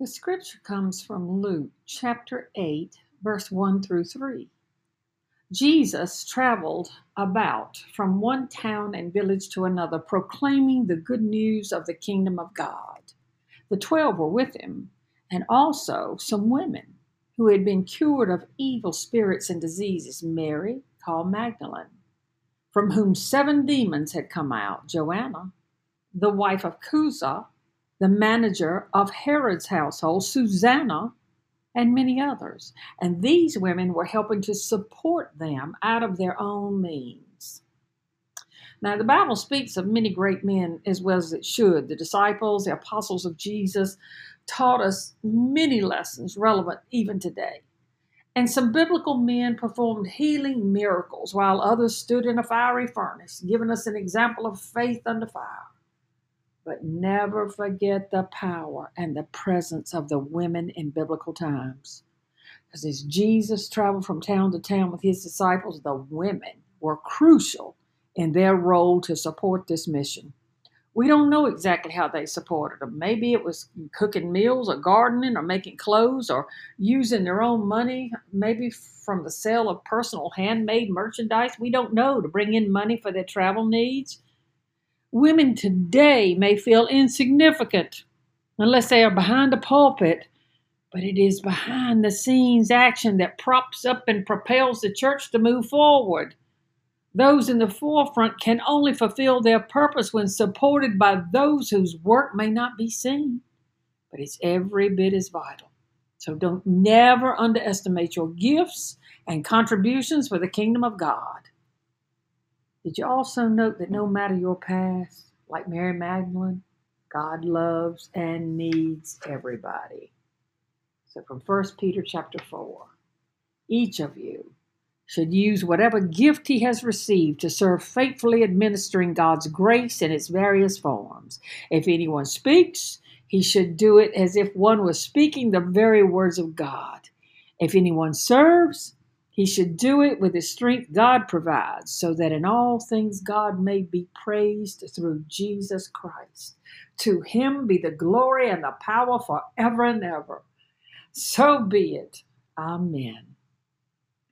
The scripture comes from Luke chapter 8, verse 1 through 3. Jesus traveled about from one town and village to another, proclaiming the good news of the kingdom of God. The twelve were with him, and also some women who had been cured of evil spirits and diseases Mary, called Magdalene, from whom seven demons had come out, Joanna, the wife of Chuza, the manager of Herod's household, Susanna, and many others. And these women were helping to support them out of their own means. Now, the Bible speaks of many great men as well as it should. The disciples, the apostles of Jesus, taught us many lessons relevant even today. And some biblical men performed healing miracles while others stood in a fiery furnace, giving us an example of faith under fire. But never forget the power and the presence of the women in biblical times. Because as Jesus traveled from town to town with his disciples, the women were crucial in their role to support this mission. We don't know exactly how they supported them. Maybe it was cooking meals or gardening or making clothes or using their own money, maybe from the sale of personal handmade merchandise. We don't know to bring in money for their travel needs. Women today may feel insignificant unless they are behind a pulpit, but it is behind the scenes action that props up and propels the church to move forward. Those in the forefront can only fulfill their purpose when supported by those whose work may not be seen, but it's every bit as vital. So don't never underestimate your gifts and contributions for the kingdom of God. Did you also note that no matter your past, like Mary Magdalene, God loves and needs everybody. So from 1 Peter chapter 4, each of you should use whatever gift he has received to serve faithfully administering God's grace in its various forms. If anyone speaks, he should do it as if one was speaking the very words of God. If anyone serves, he should do it with the strength God provides, so that in all things God may be praised through Jesus Christ. To him be the glory and the power forever and ever. So be it. Amen.